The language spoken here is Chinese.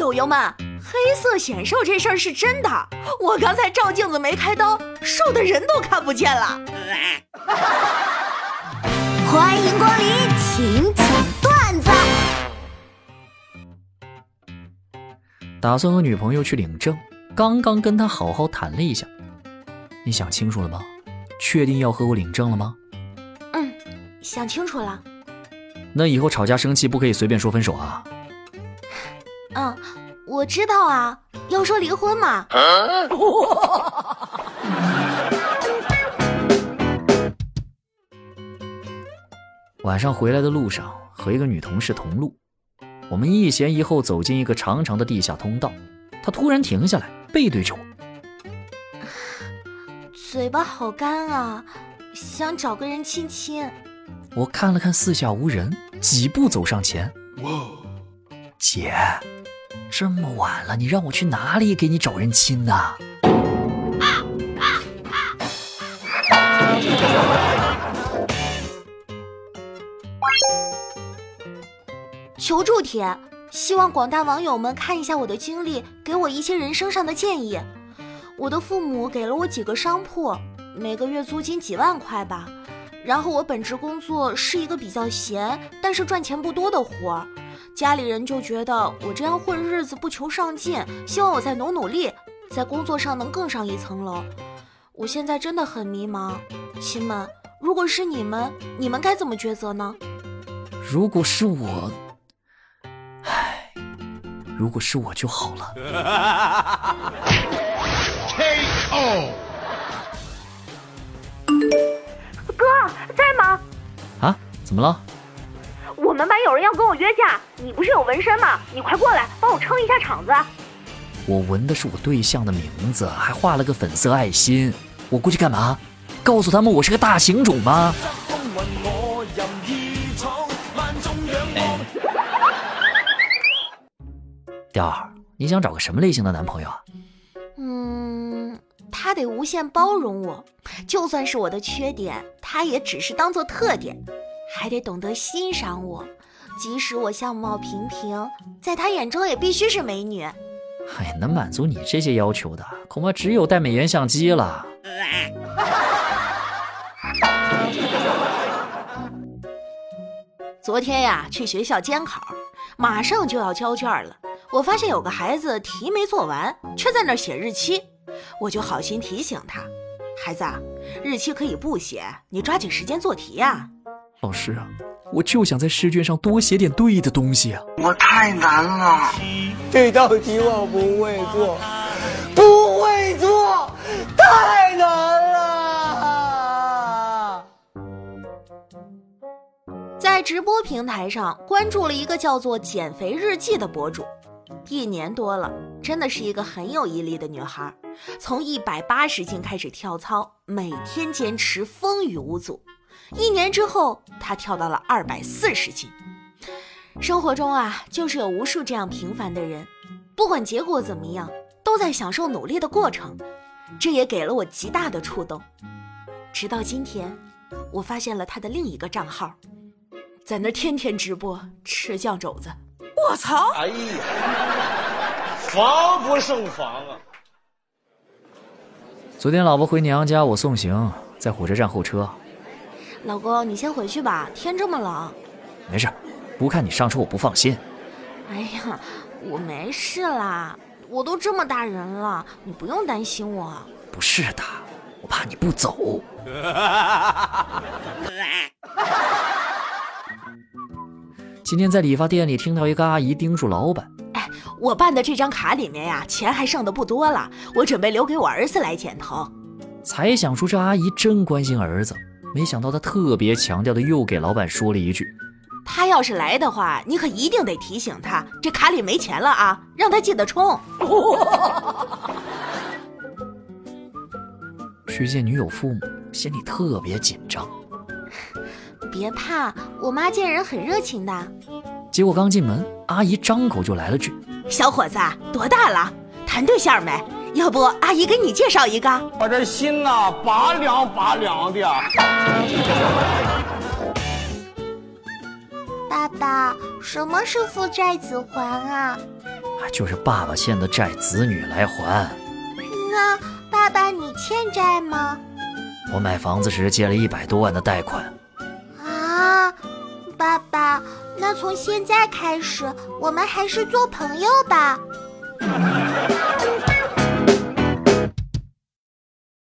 友友们，黑色显瘦这事儿是真的。我刚才照镜子没开灯，瘦的人都看不见了。欢迎光临，请讲段子。打算和女朋友去领证，刚刚跟她好好谈了一下。你想清楚了吗？确定要和我领证了吗？嗯，想清楚了。那以后吵架生气不可以随便说分手啊。嗯，我知道啊，要说离婚嘛。晚上回来的路上和一个女同事同路，我们一前一后走进一个长长的地下通道，她突然停下来，背对着我，嘴巴好干啊，想找个人亲亲。我看了看四下无人，几步走上前，姐。这么晚了，你让我去哪里给你找人亲呢？求助帖，希望广大网友们看一下我的经历，给我一些人生上的建议。我的父母给了我几个商铺，每个月租金几万块吧。然后我本职工作是一个比较闲，但是赚钱不多的活儿。家里人就觉得我这样混日子不求上进，希望我再努努力，在工作上能更上一层楼。我现在真的很迷茫，亲们，如果是你们，你们该怎么抉择呢？如果是我，唉，如果是我就好了。K.O. 哥在吗？啊，怎么了？有人要跟我约架，你不是有纹身吗？你快过来帮我撑一下场子。我纹的是我对象的名字，还画了个粉色爱心。我过去干嘛？告诉他们我是个大型种吗？调儿，你想找个什么类型的男朋友啊？嗯，他得无限包容我，就算是我的缺点，他也只是当做特点。还得懂得欣赏我，即使我相貌平平，在他眼中也必须是美女。哎，能满足你这些要求的，恐怕只有带美颜相机了。昨天呀，去学校监考，马上就要交卷了。我发现有个孩子题没做完，却在那儿写日期，我就好心提醒他：“孩子，啊日期可以不写，你抓紧时间做题呀。”老师啊，我就想在试卷上多写点对的东西啊！我太难了，这道题我不会做，不会做，太难了。在直播平台上关注了一个叫做“减肥日记”的博主，一年多了，真的是一个很有毅力的女孩。从一百八十斤开始跳操，每天坚持，风雨无阻。一年之后，他跳到了二百四十斤。生活中啊，就是有无数这样平凡的人，不管结果怎么样，都在享受努力的过程。这也给了我极大的触动。直到今天，我发现了他的另一个账号，在那天天直播吃酱肘子。我操！哎呀，防不胜防啊！昨天老婆回娘家，我送行，在火车站候车。老公，你先回去吧，天这么冷。没事，不看你上车我不放心。哎呀，我没事啦，我都这么大人了，你不用担心我。不是的，我怕你不走。今天在理发店里听到一个阿姨叮嘱老板：“哎，我办的这张卡里面呀，钱还剩的不多了，我准备留给我儿子来剪头。”才想出这阿姨真关心儿子。没想到他特别强调的又给老板说了一句：“他要是来的话，你可一定得提醒他，这卡里没钱了啊，让他记得充。”去见女友父母，心里特别紧张。别怕，我妈见人很热情的。结果刚进门，阿姨张口就来了句：“小伙子，多大了？谈对象没？”要不阿姨给你介绍一个？我这心呐，拔凉拔凉的。爸爸，什么是父债子还啊？就是爸爸欠的债，子女来还。那爸爸你欠债吗？我买房子时借了一百多万的贷款。啊，爸爸，那从现在开始，我们还是做朋友吧。